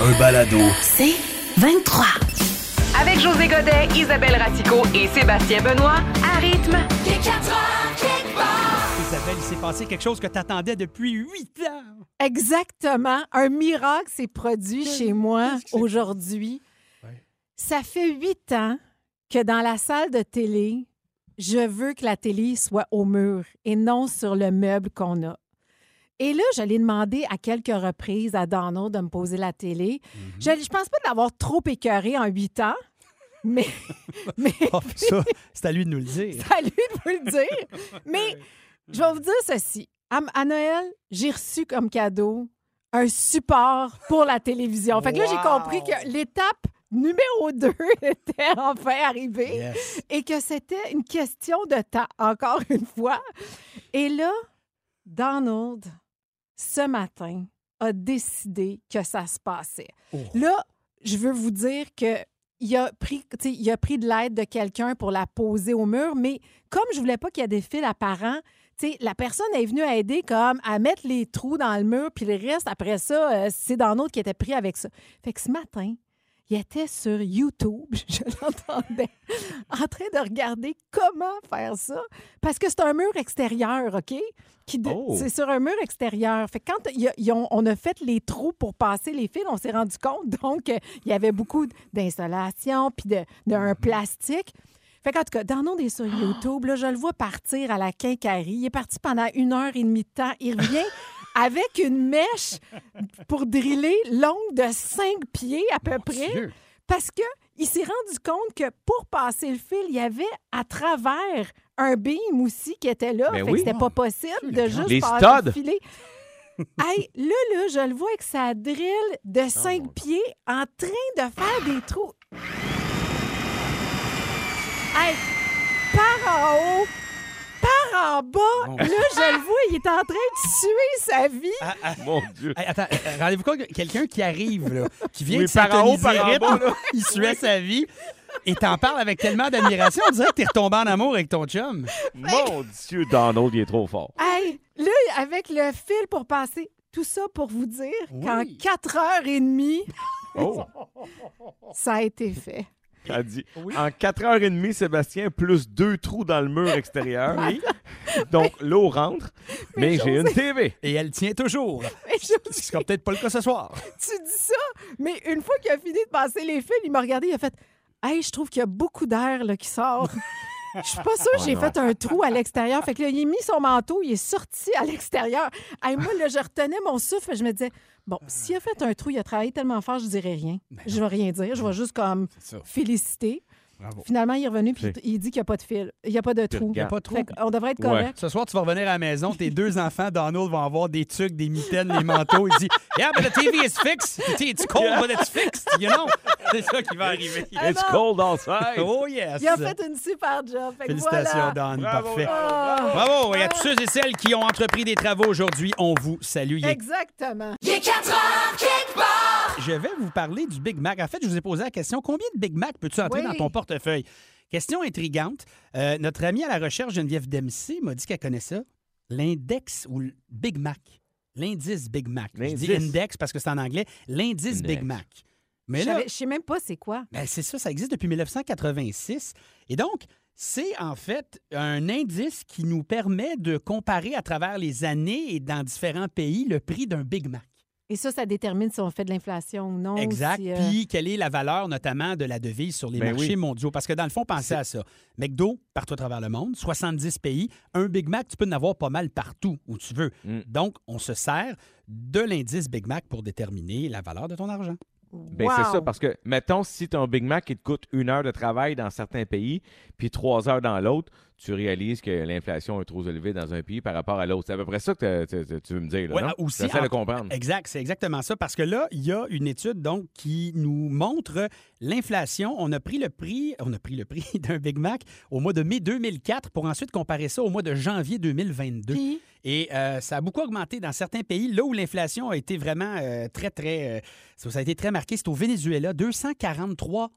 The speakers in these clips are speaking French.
Un balado. C'est 23. Avec José Godet, Isabelle Ratico et Sébastien Benoît, à rythme. Isabelle, il s'est passé quelque chose que tu attendais depuis huit ans. Exactement. Un miracle s'est produit chez moi aujourd'hui. Ça fait huit ans que dans la salle de télé, je veux que la télé soit au mur et non sur le meuble qu'on a. Et là, je l'ai demandé à quelques reprises à Donald de me poser la télé. Je ne pense pas de l'avoir trop écœuré en huit ans, mais, mais Oh, ça, c'est à lui de nous le dire. c'est à lui de vous le dire. Mais je vais vous dire ceci. À, à Noël, j'ai reçu comme cadeau un support pour la télévision. Fait que là, j'ai compris que l'étape numéro 2 était enfin arrivée Yes. et que c'était une question de temps, encore une fois. Et là, Donald, ce matin, a décidé que ça se passait. Oh. Là, je veux vous dire que il a pris, il a pris de l'aide de quelqu'un pour la poser au mur, mais comme je voulais pas qu'il y ait des fils apparents, la personne est venue aider comme à mettre les trous dans le mur, puis le reste, après ça, euh, c'est dans l'autre qui était pris avec ça. Fait que ce matin, il était sur YouTube, je l'entendais, en train de regarder comment faire ça. Parce que c'est un mur extérieur, OK? Qui de- Oh. C'est sur un mur extérieur. Fait que quand y a- on a fait les trous pour passer les fils, on s'est rendu compte, donc, euh, il y avait beaucoup d'insolation, puis de, d'un plastique. Fait qu'en tout cas, Donald est sur YouTube. Là, je le vois partir à la quincaillerie. Il est parti pendant une heure et demie de temps. Il revient avec une mèche pour driller longue de cinq pieds à peu près. Dieu. Parce que il s'est rendu compte que pour passer le fil, il y avait à travers un beam aussi qui était là. Ben fait oui. que c'était pas possible de juste Les passer studs. le filet. Hey, là, là, je le vois avec sa drill de Oh cinq pieds en train de faire des trous. Hey, par en haut, en bas, là, je le vois, il est en train de suer sa vie. Ah, ah, Mon Dieu. hey, attends, euh, rendez-vous compte que quelqu'un qui arrive, là, qui vient Oui, de par en haut, par en bas, là. il suait sa vie, et t'en parles avec tellement d'admiration, on dirait que t'es retombé en amour avec ton chum. Mon Dieu, Donald, il est trop fort. Hey, là, avec le fil pour passer, tout ça pour vous dire Oui. qu'en quatre heures et demie, Oh, ça a été fait. Elle dit. En 4h30, Sébastien, plus deux trous dans le mur extérieur. Oui. Donc, l'eau rentre, mais, Mais j'ai une TV. Et elle tient toujours. Mais Ce qui sera peut-être pas le cas ce soir. tu dis ça, mais une fois qu'il a fini de passer les fils, il m'a regardé, il a fait Hey, je trouve qu'il y a beaucoup d'air là, qui sort. Je suis pas sûre, j'ai non. fait un trou à l'extérieur. Fait que là, il a mis son manteau, il est sorti à l'extérieur. Hey, moi, là, je retenais mon souffle et je me disais Bon, s'il a fait un trou, il a travaillé tellement fort, je dirais rien. Je vais rien dire. Je vais juste comme féliciter. Bravo. Finalement, il est revenu puis il dit qu'il n'y a pas de fil. Il n'y a pas de trou. regardes. Pas trop. Fait on devrait être Ouais. correct. Ce soir, tu vas revenir à la maison, tes deux enfants, Donald, vont avoir des tucs, des mitaines, des manteaux. Il dit Yeah, but the TV is fixed. It's cold, but it's fixed. You know? C'est ça qui va arriver. Ah It's non. cold outside. Oh, yes. Il a fait une super job. Fait que Félicitations, voilà. Don. Bravo, Parfait. Ah, Bravo. Et à tous ceux et celles qui ont entrepris des travaux aujourd'hui, on vous salue. Il est- exactement. Je vais vous parler du Big Mac. En fait, je vous ai posé la question combien de Big Mac peux-tu entrer Oui. dans ton portefeuille? Question intrigante. Euh, notre amie à la recherche, Geneviève Dempsey, m'a dit qu'elle connaît ça. L'index ou le Big Mac? L'indice Big Mac. Je dis L'indice. index parce que c'est en anglais. L'indice Big. Mac. Mais Je là, je sais même pas c'est quoi. ben, c'est ça, ça existe depuis 1986. Et donc, c'est en fait un indice qui nous permet de comparer à travers les années et dans différents pays le prix d'un Big Mac. Et ça, ça détermine si on fait de l'inflation ou non. Exact. si, euh, Puis, quelle est la valeur notamment de la devise sur les Ben marchés oui. mondiaux? Parce que dans le fond, pensez à ça. McDo, partout à travers le monde, 70 pays. Un Big Mac, tu peux en avoir pas mal partout où tu veux. Mm. Donc, on se sert de l'indice Big Mac pour déterminer la valeur de ton argent. Ben, c'est ça, parce que, mettons, si ton Big Mac, il te coûte une heure de travail dans certains pays, puis trois heures dans l'autre, tu réalises que l'inflation est trop élevée dans un pays par rapport à l'autre. C'est à peu près ça que tu- veux me dire, là, Ouais, non? aussi, de en- comprendre. Exact, c'est exactement ça. Parce que là, il y a une étude donc qui nous montre l'inflation. On a pris le prix, on a pris le prix d'un Big Mac au mois de mai 2004 pour ensuite comparer ça au mois de janvier 2022. Puis, Et euh, ça a beaucoup augmenté dans certains pays. Là où l'inflation a été vraiment euh, très, très. euh, ça a été très marqué, c'est au Venezuela, 243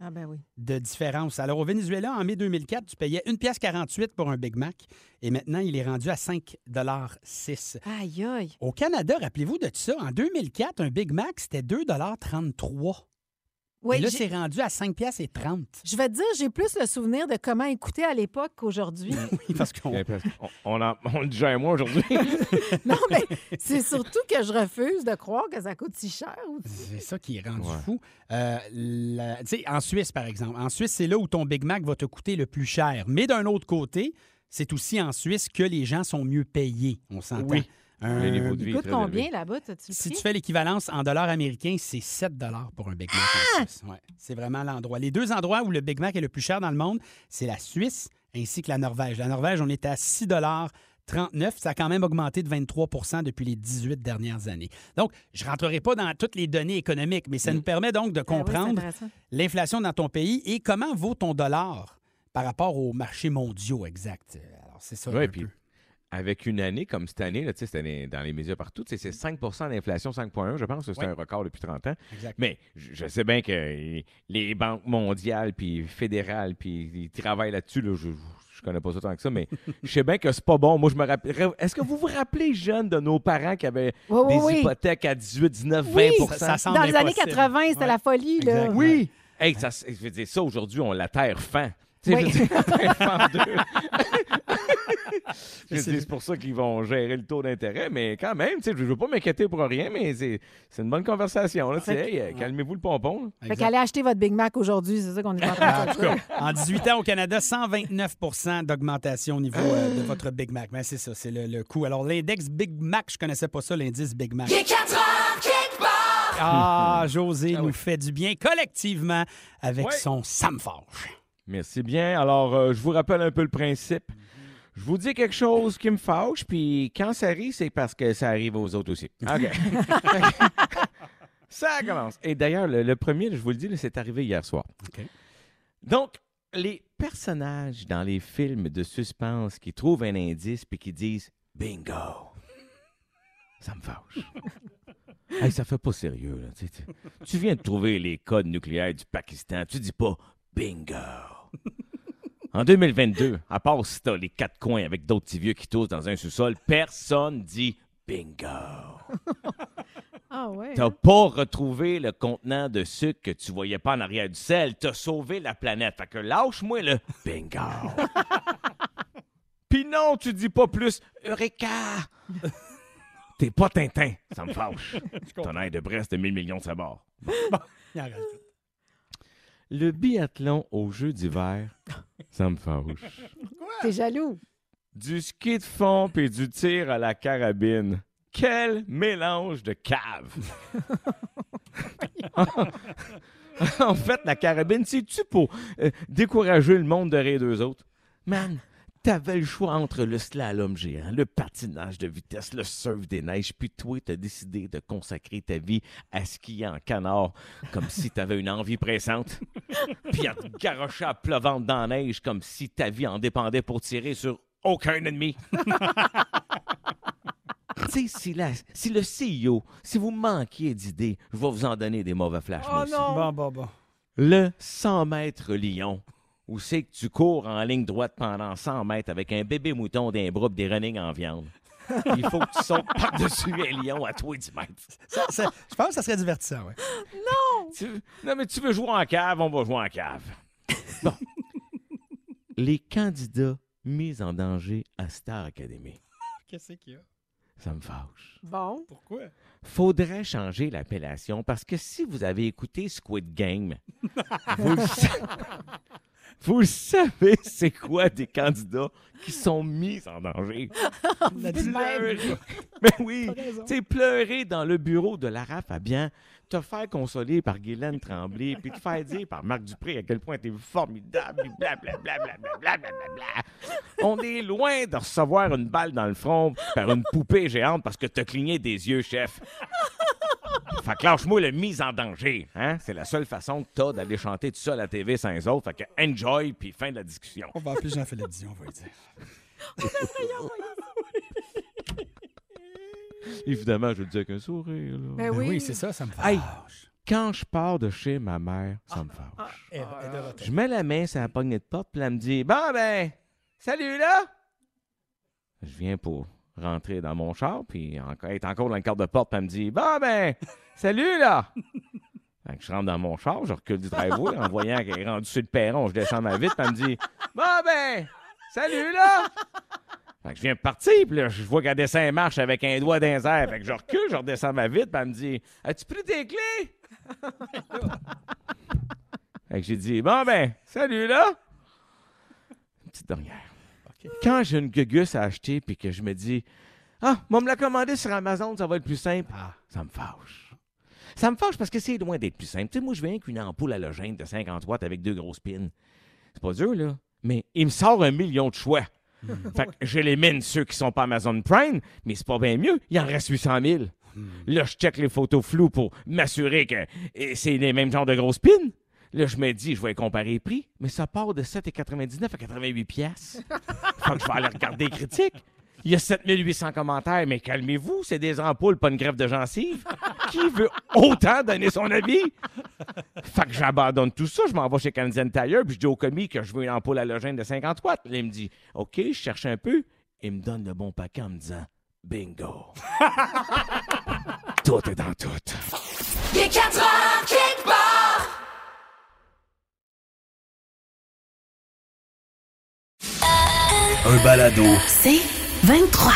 ah ben oui. de différence. Alors, au Venezuela, en mai 2004, tu payais 1 pièce 48 pour un Big Mac et maintenant, il est rendu à 5,6 Aïe, aïe. Au Canada, rappelez-vous de ça, en 2004, un Big Mac, c'était 2,33 Oui, là, c'est rendu à 5 pièces et 30 je vais te dire, j'ai plus le souvenir de comment écouter à l'époque qu'aujourd'hui. Oui, parce qu'on... On, en- on le dit un mois aujourd'hui. non, mais c'est surtout que je refuse de croire que ça coûte si cher. C'est ça qui est rendu Ouais. fou. Euh, la- tu sais, en Suisse, par exemple. En Suisse, c'est là où ton Big Mac va te coûter le plus cher. Mais d'un autre côté, c'est aussi en Suisse que les gens sont mieux payés. On s'entend. Oui. Un- Le niveau de vie coûte très combien là-bas? Si tu fais l'équivalence en dollars américains, c'est 7 pour un Big Mac Ah! en Suisse. Ouais. C'est vraiment l'endroit. Les deux endroits où le Big Mac est le plus cher dans le monde, c'est la Suisse ainsi que la Norvège. La Norvège, on est à 6 39, ça a quand même augmenté de 23% depuis les 18 dernières années. Donc, je ne rentrerai pas dans toutes les données économiques, mais ça nous permet donc de Ah oui, comprendre l'inflation dans ton pays et comment vaut ton dollar par rapport aux marchés mondiaux exact. Alors, c'est ça. Oui, un puis peu. Avec une année comme cette année, là, tu sais, cette année, dans les médias partout, c'est 5% d'inflation, 5,1, je pense que c'est un record depuis 30 ans. Exact. Mais je je sais bien que les banques mondiales puis fédérales, puis ils travaillent là-dessus. Là, je, je connais pas ça tant que ça, mais je sais bien que c'est pas bon. Moi, je me rappelle. Est-ce que vous vous rappelez, jeunes, de nos parents qui avaient Oui, oui, des oui. hypothèques à 18, 19, 20 Oui, Ça- Dans les années impossible. 80, c'était Ouais. la folie. Là. Oui! Hey, ça, je veux dire, ça, aujourd'hui, on la terre fin. Oui. C'est- pour ça qu'ils vont gérer le taux d'intérêt, mais quand même, tu sais, je veux pas m'inquiéter pour rien, mais c'est c'est une bonne conversation. Hey, euh, Calmez-vous le pompon. là. Fait qu'allez acheter votre Big Mac aujourd'hui, c'est ça qu'on est en train Ah, de dire. en 18 ans au Canada, 129% d'augmentation au niveau euh, de votre Big Mac. Mais c'est ça, c'est le, le coût. Alors, l'index Big Mac, je connaissais pas ça, l'indice Big Mac. Ah, José nous fait du bien collectivement avec son Sam Fâche. Merci bien. Alors, euh, je vous rappelle un peu le principe. Je vous dis quelque chose qui me fâche, puis quand ça arrive, c'est parce que ça arrive aux autres aussi. OK. ça commence. Et d'ailleurs, le, le premier, je vous le dis, c'est arrivé hier soir. Donc, les personnages dans les films de suspense qui trouvent un indice puis qui disent bingo, ça me fâche. hey, ça fait pas sérieux, là. Tu- tu viens de trouver les codes nucléaires du Pakistan, tu dis pas bingo. En 2022, à part si t'as les quatre coins avec d'autres petits vieux qui toussent dans un sous-sol, personne dit bingo. Ah ouais. T'as pas retrouvé le contenant de sucre que tu voyais pas en arrière du sel. T'as sauvé la planète. Fait que lâche-moi le bingo. Pis non, tu dis pas plus Eureka. T'es pas Tintin. Ça me fâche. Ton air de Brest de 1000 millions de sabords. Il en rajoute. Le biathlon aux Jeux d'hiver, ça me fâche. T'es jaloux. Du ski de fond puis du tir à la carabine. Quel mélange de cave! en fait, la carabine, c'est-tu pour euh, décourager le monde de rire d'eux autres? Man, t'avais le choix entre le slalom géant, le patinage de vitesse, le surf des neiges, puis toi, t'as décidé de consacrer ta vie à skier en canard, comme si t'avais une envie pressante, puis à te garrocher à plat ventre dans la neige, comme si ta vie en dépendait pour tirer sur aucun ennemi. Tu sais, si, la- si le CEO, si vous manquiez d'idées, je vais vous en donner des mauvais flashs. moi Oh aussi. non. Bon, bon, bon. Le 100 mètres lion, où c'est que tu cours en ligne droite pendant 100 mètres avec un bébé mouton d'un bras des running en viande? Il faut que tu sautes par-dessus un lion à toi 10 mètres. Ça- ça- je pense que ça serait divertissant, ouais. Tu- non, mais tu veux jouer en cave, on va jouer en cave. Bon. Les candidats mis en danger à Star Academy. Qu'est-ce qu'il y a? Ça me fâche. Bon. Pourquoi? faudrait changer l'appellation parce que si vous avez écouté Squid Game, vous le, sa- Vous savez, c'est quoi des candidats qui sont mis en danger? La dit- Pleurer. Mais oui, T'as raison. tu sais, pleurer dans le bureau de Lara Fabian, te faire consoler par Guylaine Tremblay, puis te faire dire par Marc Dupré à quel point t'es formidable, puis blablabla. On est loin de recevoir une balle dans le front par une poupée géante parce que t'as cligné des yeux, chef. Fait que lâche-moi le mise en danger. Hein? C'est la seule façon que t'as d'aller chanter tout seul à la TV sans les autres. Fait que enjoy, puis fin de la discussion. On va appeler Jean-Philippe Dion, on va lui dire. Évidemment, je le dis avec un sourire. là. Ben Ben oui. oui, c'est ça, ça me fait. Hey. Quand je pars de chez ma mère, ça me fâche. Elle- elle est de retour. Je mets la main sur la poignée de porte, puis elle me dit Bon, ben, salut là! Je viens pour rentrer dans mon char, puis encore, être encore dans le cadre de porte, puis elle me dit Bon, ben, salut là! Fait que je rentre dans mon char, je recule du driveway en voyant qu'elle est rendue sur le perron, je descends ma vitre, puis elle me dit Bon, ben, salut là! Que je viens partir, puis là, je vois qu'elle descend et marche avec un doigt dans les airs. Fait que je recule, je redescends ma vitre, puis elle me dit As-tu pris tes clés? fait que j'ai dit Bon, ben, salut là! Une petite dernière. Quand j'ai une gugus à acheter, puis que je me dis Ah, moi, me la commander sur Amazon, ça va être plus simple, Ah. ça me fâche. Ça me fâche parce que c'est loin d'être plus simple. Tu sais, moi, je viens qu'une ampoule halogène de 50 watts avec deux grosses pins. C'est pas dur, là. Mais il me sort un million de choix. Fait que je l'élimine ceux qui sont pas Amazon Prime, mais c'est pas bien mieux. Il en reste 800 000. Là, je check les photos floues pour m'assurer que eh, c'est les mêmes genres de grosses pins. Là, je me dis, je vais comparer les prix, mais ça part de 7,99 à 88 pièces. Fait que je vais aller regarder les critiques. Il y a 7800 commentaires, mais calmez-vous, c'est des ampoules, pas une greffe de gencive. Qui veut autant donner son avis? Fait que j'abandonne tout ça, je m'en vais chez Canadian Tire, puis je dis au commis que je veux une ampoule halogène de 50 watts. Là, il me dit, OK, je cherche un peu. Il me donne le bon paquet en me disant, bingo. tout est dans tout. Il est 4 heures Un balado. C'est 23.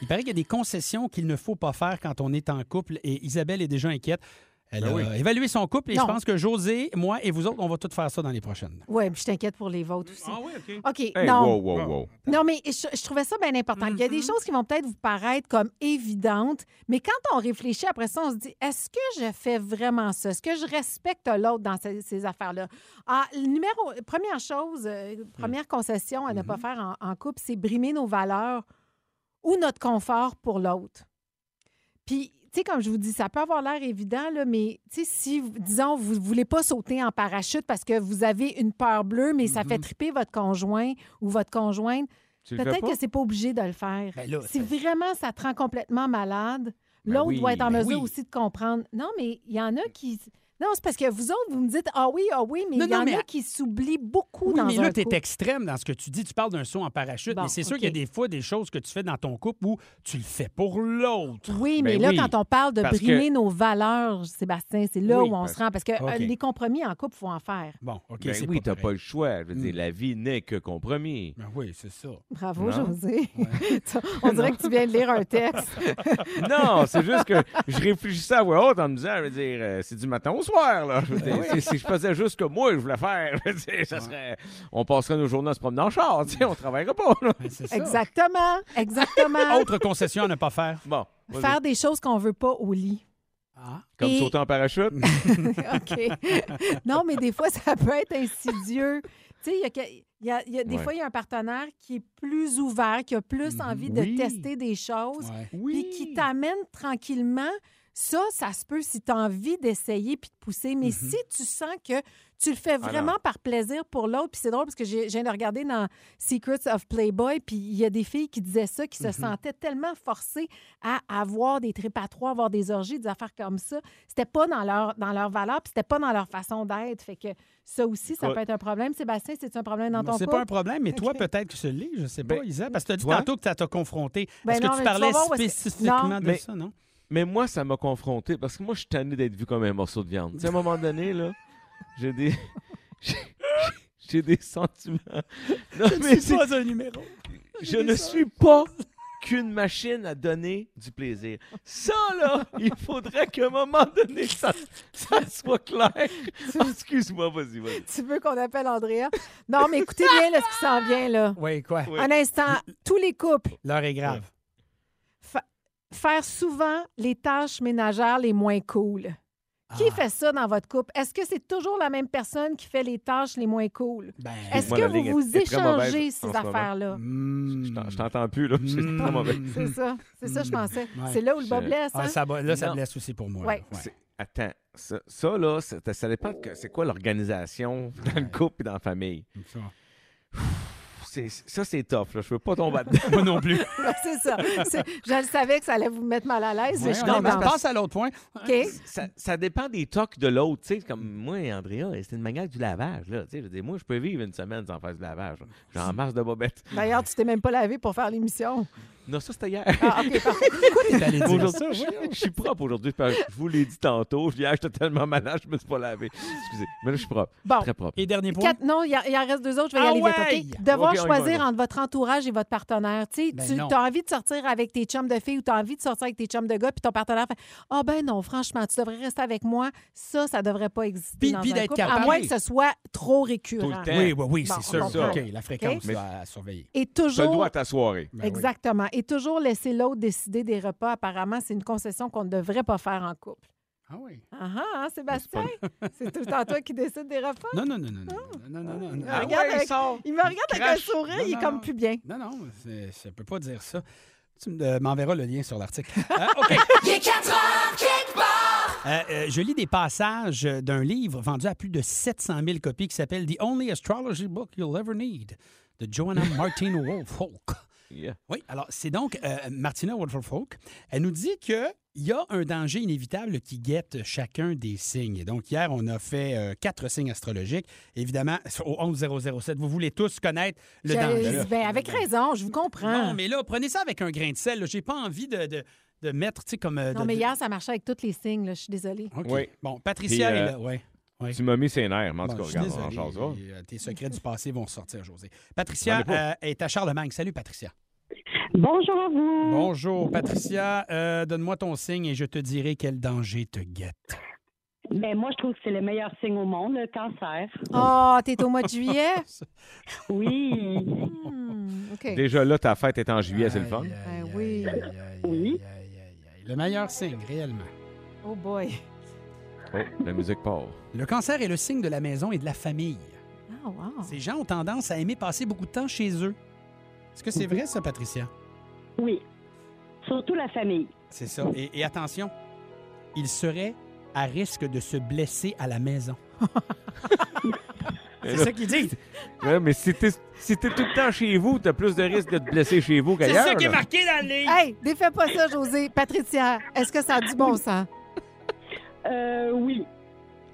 Il paraît qu'il y a des concessions qu'il ne faut pas faire quand on est en couple et Isabelle est déjà inquiète. Elle Ben a oui. évalué son couple et Non. je pense que José, moi et vous autres, on va tout faire ça dans les prochaines. Oui, je t'inquiète pour les vôtres aussi. oui, OK. OK, Hey, non. wow, wow, wow. Non, mais je, je trouvais ça bien important. Il y a des choses qui vont peut-être vous paraître comme évidentes, mais quand on réfléchit après ça, on se dit est-ce que je fais vraiment ça? Est-ce que je respecte l'autre dans ces, ces affaires-là? Ah, le numéro, Première chose, euh, première concession à ne pas faire en, en couple, c'est brimer nos valeurs ou notre confort pour l'autre. Puis, tu sais, comme je vous dis, ça peut avoir l'air évident, là, mais tu sais, si, disons, vous ne voulez pas sauter en parachute parce que vous avez une peur bleue, mais ça fait triper votre conjoint ou votre conjointe, Peut-être que c'est pas obligé de le faire. Ben là, si vraiment ça te rend complètement malade, Ben l'autre oui, doit être en ben mesure oui. aussi de comprendre. Non, mais il y en a qui. Non, c'est parce que vous autres, vous me dites Ah oui, ah oui, mais il y non, en mais- a qui s'oublient beaucoup Oui, dans mais un là, tu es extrême dans ce que tu dis. Tu parles d'un saut en parachute, Bon, mais c'est sûr qu'il y a des fois des choses que tu fais dans ton couple où tu le fais pour l'autre. Oui, mais Ben là, oui, quand on parle de parce brimer nos valeurs, Sébastien, c'est là Oui, où on parce- se rend. Parce que euh, les compromis en couple, il faut en faire. Bon, OK, Ben oui, pas t'as pas le choix. Je veux dire, Mm. la vie n'est que compromis. Ben oui, c'est ça. Bravo, Non? José. on dirait que tu viens de lire un texte. non, c'est juste que je réfléchissais à voix haute en me disant, je veux dire, euh, c'est du matin au soir, là. Je veux dire, si, si je faisais juste que moi, je voulais faire, je veux dire, ça serait... On passerait nos journées à se promener en char, tu sais, on travaillerait pas, là. Ben. Exactement. Exactement. Autre concession à ne pas faire. Bon, vas-y. Faire des choses qu'on veut pas au lit. Ah. comme Et- sauter en parachute. OK. non, mais des fois, ça peut être insidieux. Tu sais, il y a que- il y a, il y a- des Ouais. fois, il y a un partenaire qui est plus ouvert, qui a plus envie de tester des choses, Ouais. puis qui t'amène tranquillement. Ça, ça se peut si tu as envie d'essayer puis de pousser. Mais si tu sens que tu le fais vraiment par plaisir pour l'autre, puis c'est drôle parce que j'ai- je viens de regarder dans Secrets of Playboy, puis il y a des filles qui disaient ça, qui se sentaient tellement forcées à avoir des tripes à trois, avoir des orgies, des affaires comme ça. C'était pas dans leur, dans leur valeur, puis c'était pas dans leur façon d'être. Fait que ça aussi, ça peut être un problème. Sébastien, c'est un problème dans ton C'est couple? pas un problème, mais toi, peut-être que ce l'est, je sais pas, Ben, Isa, parce que tu as dit toi? tantôt que ça t'a confronté. Ben Est-ce que tu parlais spécifiquement de Mais- ça, non? Mais moi, ça m'a confronté parce que moi, je suis tanné d'être vu comme un morceau de viande. Tu sais, à un moment donné, là, j'ai des. j'ai- des sentiments. Non, mais c'est- pas un numéro. je ne suis pas qu'une machine à donner du plaisir. Ça, là, il faudrait qu'à un moment donné, ça, ça soit clair. Excuse-moi, vas-y, vas-y. Tu veux qu'on appelle Andrea? Non, mais écoutez bien là, ce qui s'en vient, là. Oui, quoi? Oui. Un instant, tous les couples, L'heure est grave. Faire souvent les tâches ménagères les moins cool. Qui Ah. fait ça dans votre couple? Est-ce que c'est toujours la même personne qui fait les tâches les moins cool? Ben, Est-ce que vous vous est échangez ces affaires-là? hmm. Je t'en- Je t'entends plus, là. C'est Hmm. très mauvais. C'est ça. C'est ça, je pensais. Ouais. C'est là où le bas blesse, Ah, hein? ça, là, ça Non. blesse aussi pour moi. Ouais. Attends, ça, ça, là, ça, ça dépend de c'est quoi l'organisation dans le couple et dans la famille. Ça. Ça, c'est tough. Là. Je veux pas tomber dedans. Moi non plus. c'est ça. Je le savais que ça allait vous mettre mal à l'aise, mais je Ouais, mais passe à l'autre point. OK? ça, ça dépend des tocs de l'autre. tu sais, Comme moi et Andrea, c'est une manière du lavage. Là, tu sais, je veux dire, moi, je peux vivre une semaine sans faire du lavage. là. J'ai en masse de bobettes. D'ailleurs, tu t'es même pas lavé pour faire l'émission. Non, ça, c'était hier. Ah, OK, parfait. T'es allé dire Aujourd'hui, ça, je, je suis propre aujourd'hui. parce que Je vous l'ai dit tantôt. Hier, j'étais tellement malade, je me suis pas lavé. Excusez. Mais là, je suis propre. Bon. Très propre. Et dernier point? Quatre- non, il y, a- il en reste deux autres, je vais y Ah aller ouais! vite? Devoir y choisir y entre votre entourage et votre partenaire. Tu sais, Ben tu as envie de sortir avec tes chums de filles ou tu as envie de sortir avec tes chums de gars, puis ton partenaire fait Ah, ben non, franchement, tu devrais rester avec moi. Ça, ça devrait pas exister. Puis- dans puis un d'être couple, À capable. moins que ce soit trop récurrent. Tout le temps. Oui, oui, oui, Bon, c'est sûr. comprend. OK, la fréquence OK. là, à surveiller. Et toujours. droit à ta soirée. Ben. Exactement et toujours laisser l'autre décider des repas, apparemment, c'est une concession qu'on ne devrait pas faire en couple. Ah oui. Ah ah, hein, Sébastien? C'est tout le temps toi qui décides des repas? Non, non, non, non. Non, ah. non. Il, me ah regarde avec, il me regarde avec un sourire, il est comme plus bien. Non, non, je ne peux pas dire ça. Tu euh, m'enverras le lien sur l'article. Euh, OK. Il est heures, euh, je lis des passages d'un livre vendu à plus de 700 000 copies qui s'appelle The Only Astrology Book You'll Ever Need de Joanna Martin Wolf Hulk. Oui, alors c'est donc euh, Martina Wolfolk. Elle nous dit qu'il y a un danger inévitable qui guette chacun des signes. Donc hier, on a fait euh, quatre signes astrologiques. Évidemment, au 11007, vous voulez tous connaître le danger. ben, avec raison, je vous comprends. Non, mais là, prenez ça avec un grain de sel. J'ai pas envie de, de- de mettre, tu sais, comme... euh, Non, de- mais hier, ça marchait avec tous les signes, là, je suis désolée. OK. Oui. Bon, Patricia Puis, est euh, là, oui. Oui. Tu m'as mis ses nerfs, mais en tout cas, regarde, on Tes secrets du passé vont sortir, José. Patricia euh, est à Charlemagne. Salut, Patricia. Bonjour à vous. Bonjour, Patricia. Euh, Donne-moi ton signe et je te dirai quel danger te guette. Ben, moi, je trouve que c'est le meilleur signe au monde, le cancer. Oh, t'es au mois de juillet? Oui. Hmm. Déjà là, ta fête est en juillet, c'est le fun. Aïe, Ben oui. aïe, aïe, aïe, Oui. Le meilleur signe, réellement. Oh boy. Oh, la musique part. Le cancer est le signe de la maison et de la famille. Ah, wow. Ces gens ont tendance à aimer passer beaucoup de temps chez eux. Est-ce que c'est vrai, ça, Patricia? Oui. Surtout la famille. C'est ça. Et, et attention, ils seraient à risque de se blesser à la maison. C'est ça qu'ils disent. Ouais, mais si t'es si tout le temps chez vous, t'as plus de risques de te blesser chez vous C'est qu'ailleurs. ça qui est marqué dans le livre. Hey, défais pas ça, José. Patricia, est-ce que ça a du bon sens? Euh, oui.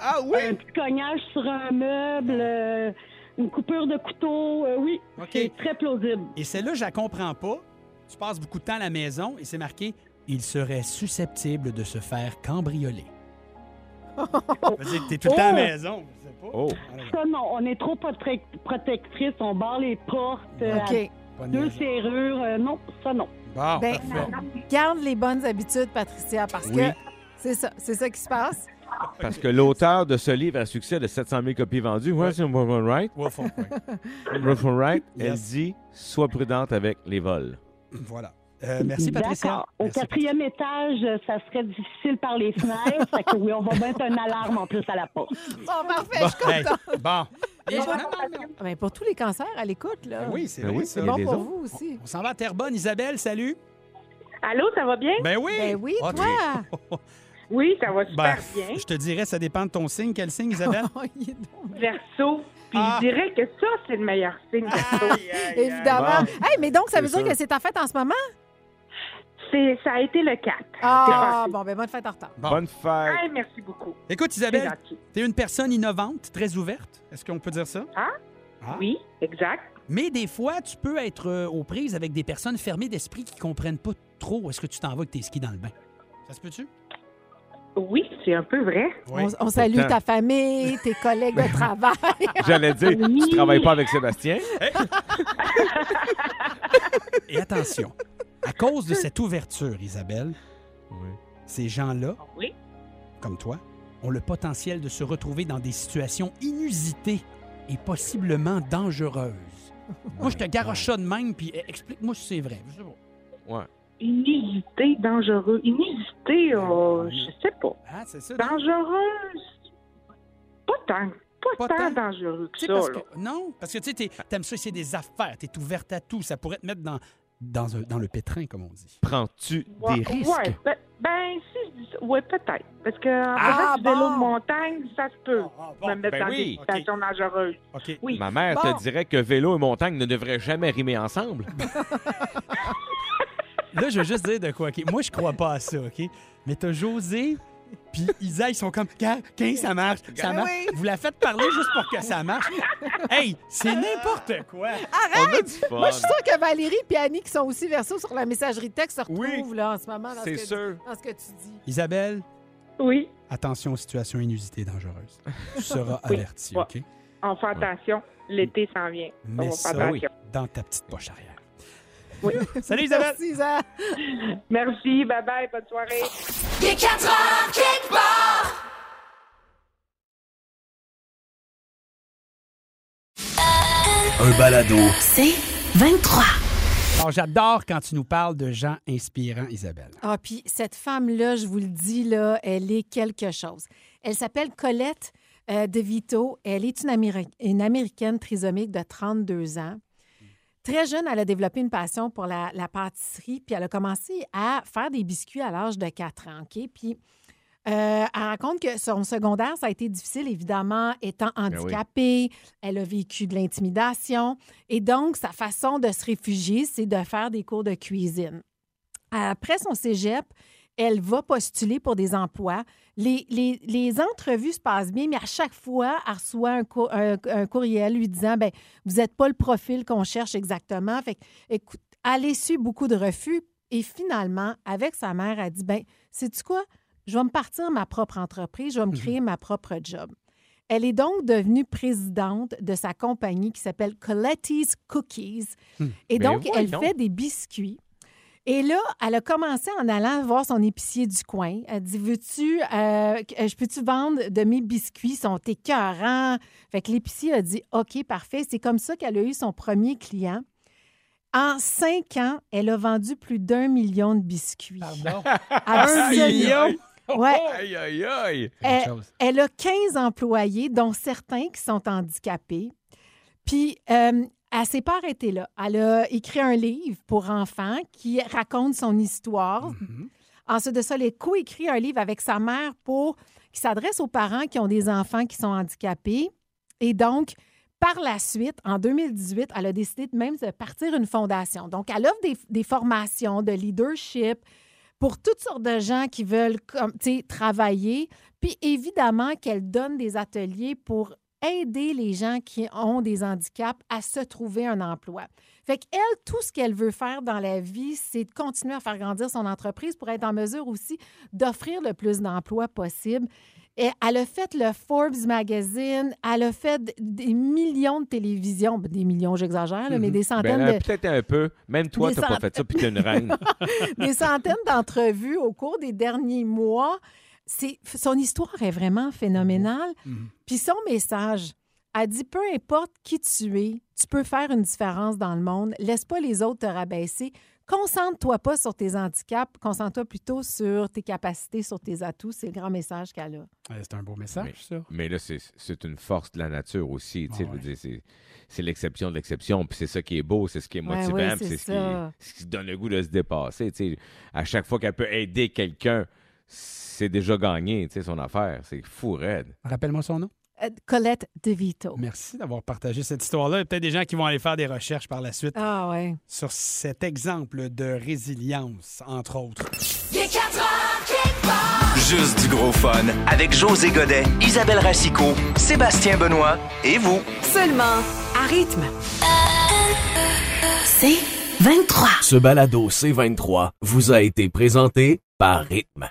Ah Un petit cognage sur un meuble, euh, une coupure de couteau, euh, oui. OK. C'est très plausible. Et celle-là, je la comprends pas. Tu passes beaucoup de temps à la maison et c'est marqué il serait susceptible de se faire cambrioler. T'es tout le temps à la Oh! maison. Je sais pas. Oh. Ça, non, on est trop protec- protectrices, on barre les portes, euh, à OK. pas de deux serrures, euh, non, ça non. Bon, Ben, parfait. garde les bonnes habitudes, Patricia, parce Oui. que c'est ça, c'est ça qui se passe. Parce que l'auteur de ce livre à succès de 700 000 copies vendues, ouais, c'est Wolfram Wright, Wolf Wright, elle dit Sois prudente avec les vols. Voilà. Euh, merci, Patricia. D'accord. Au Merci, quatrième étage, ça serait difficile par les fenêtres. fait que oui, on va mettre une alarme en plus à la porte. Oh, parfait, je suis Hey, bon. Et- non, non, non. Ben, pour tous les cancers à l'écoute, là. Ben oui, c'est Ben oui, y a bon pour autres. vous aussi. On s'en va à Terrebonne. Isabelle, salut. Allô, ça va bien? Ben oui. Ben oui, Ah, toi. Oui, ça va super Ben, bien. je te dirais, ça dépend de ton signe. Quel signe, Isabelle? Oh, Verso. Puis Ah. je dirais que ça, c'est le meilleur signe. Verso. Évidemment. Bon. Hey, mais donc, ça veut dire que c'est ta fête en ce moment? C'est, ça a été le 4. Ah, bon, ben bonne fête en retard. Bon. Bonne fête. Hey, merci beaucoup. Écoute, Isabelle, gentil. t'es une personne innovante, très ouverte. Est-ce qu'on peut dire ça? Ah? Ah. Oui, exact. Mais des fois, tu peux être euh, aux prises avec des personnes fermées d'esprit qui comprennent pas trop où est-ce que tu t'en vas avec tes skis dans le bain. Ça se peut-tu? Oui, c'est un peu vrai. Oui. On, on salue ta famille, tes collègues de travail. J'allais dire, Oui. tu travailles pas avec Sébastien? Et attention, À cause de cette ouverture, Isabelle, ces gens-là, Oui. comme toi, ont le potentiel de se retrouver dans des situations inusitées et possiblement dangereuses. Moi, je te garoche ça de même, puis eh, explique-moi si c'est vrai. Ouais. Inusité, dangereux. Inusité, oh, je sais pas. Ah, c'est ça. Dangereuse. Pas tant. Pas, Pas tant tant. dangereux que ça, parce là. que, non, parce que tu sais, t'es- t'aimes ça, c'est des affaires, t'es ouverte à tout. Ça pourrait te mettre dans, dans, un- dans le pétrin, comme on dit. Prends-tu Ouais, des risques? Ouais, ben, ben, si je dis ça, ouais, peut-être. Parce que Ah, du vélo de montagne, ça se peut me mettre Ben dans oui. des situations dangereuses. OK. Oui. Ma mère Bon. te dirait que vélo et montagne ne devraient jamais rimer ensemble. Là, je veux juste dire de quoi. OK? Moi, je crois pas à ça, OK? Mais t'as José, puis Isa, ils sont comme, Regarde, 15, ça marche, ça Ben marche? oui. Vous la faites parler juste pour que ça marche? Hey, c'est n'importe quoi. On a du fun. Moi, je suis sûre que Valérie et Annie, qui sont aussi verso sur la messagerie texte, se retrouvent Oui. là, en ce moment dans, C'est ce que, sûr. dans ce que tu dis. Isabelle, Oui, attention aux situations inusitées et dangereuses. Tu seras Oui. averti, Ouais. OK? on fait attention. L'été s'en vient. On Mets va ça attention. dans ta petite poche arrière. Oui. Salut Isabelle! Merci, Isa. Merci, bye bye, bonne soirée. Il est 4 heures quelque part. Un balado. C'est 23. Alors, j'adore quand tu nous parles de gens inspirants, Isabelle. Ah, puis cette femme-là, je vous le dis, là, elle est quelque chose. Elle s'appelle Colette euh, De Vito. Elle est une, Améri- une Américaine trisomique de 32 ans. Très jeune, elle a développé une passion pour la, la pâtisserie, puis elle a commencé à faire des biscuits à l'âge de 4 ans. OK? Puis euh, elle raconte que son secondaire, ça a été difficile, évidemment, étant oui. handicapée. Elle a vécu de l'intimidation. Et donc, sa façon de se réfugier, c'est de faire des cours de cuisine. Après son cégep, elle va postuler pour des emplois. Les, les- les entrevues se passent bien, mais à chaque fois, elle reçoit un, cour- un- un courriel lui disant ben Vous n'êtes pas le profil qu'on cherche exactement. Fait écoute, elle a su beaucoup de refus. Et finalement, avec sa mère, elle dit ben sais-tu quoi? Je vais me partir ma propre entreprise, je vais me créer ma propre job. Elle est donc devenue présidente de sa compagnie qui s'appelle Coletti's Cookies. Et Ben donc, elle fait des biscuits. Et là, elle a commencé en allant voir son épicier du coin. Elle dit Veux-tu, euh, je peux-tu vendre de mes biscuits? Ils sont écœurants. Fait que l'épicier a dit OK, parfait. C'est comme ça qu'elle a eu son premier client. En cinq ans, elle a vendu plus d'un million de biscuits. Pardon? Absolument. Ouais. Aïe, aïe, aïe. Elle, chose. elle a 15 employés, dont certains qui sont handicapés. Puis, euh, elle s'est pas arrêtée là. Elle a écrit un livre pour enfants qui raconte son histoire. Ensuite de ça, elle a coécrit un livre avec sa mère pour qui s'adresse aux parents qui ont des enfants qui sont handicapés. Et donc, par la suite, en 2018, elle a décidé de même de partir une fondation. Donc, elle offre des, des formations de leadership pour toutes sortes de gens qui veulent comme, travailler. Puis, évidemment, qu'elle donne des ateliers pour aider les gens qui ont des handicaps à se trouver un emploi. Fait qu'elle, tout ce qu'elle veut faire dans la vie, c'est de continuer à faire grandir son entreprise pour être en mesure aussi d'offrir le plus d'emplois possible. Et elle a fait le Forbes Magazine, elle a fait des millions de télévisions, ben, des millions, j'exagère, mais des Ben, centaines euh, de, Peut-être un peu. Même toi, t'as pas cent- fait ça, puis t'es une reine. des centaines d'entrevues au cours des derniers mois. C'est, son histoire est vraiment phénoménale. Puis son message, elle dit peu importe qui tu es, tu peux faire une différence dans le monde. Laisse pas les autres te rabaisser. Concentre-toi pas sur tes handicaps, concentre-toi plutôt sur tes capacités, sur tes atouts. C'est le grand message qu'elle a. Ouais, C'est un beau message, ça. Mais là, c'est une force de la nature aussi. Ah ouais. c'est- l'exception de l'exception. Puis c'est ça qui est beau, c'est ce qui est motivant, ouais, c'est ce qui, ça. ce qui donne le goût de se dépasser. tu sais. À chaque fois qu'elle peut aider quelqu'un, c'est déjà gagné, tu sais, son affaire. C'est fou, raide. Rappelle-moi son nom. Euh, Colette DeVito. Merci d'avoir partagé cette histoire-là. Il y a peut-être des gens qui vont aller faire des recherches par la suite Ah ouais. sur cet exemple de résilience, entre autres. Il est 4 heures quelque part. Juste du gros fun avec José Godet, Isabelle Racicot, Sébastien Benoît et vous. Seulement à rythme. C'est 23. Ce balado C23 vous a été présenté par Rythme.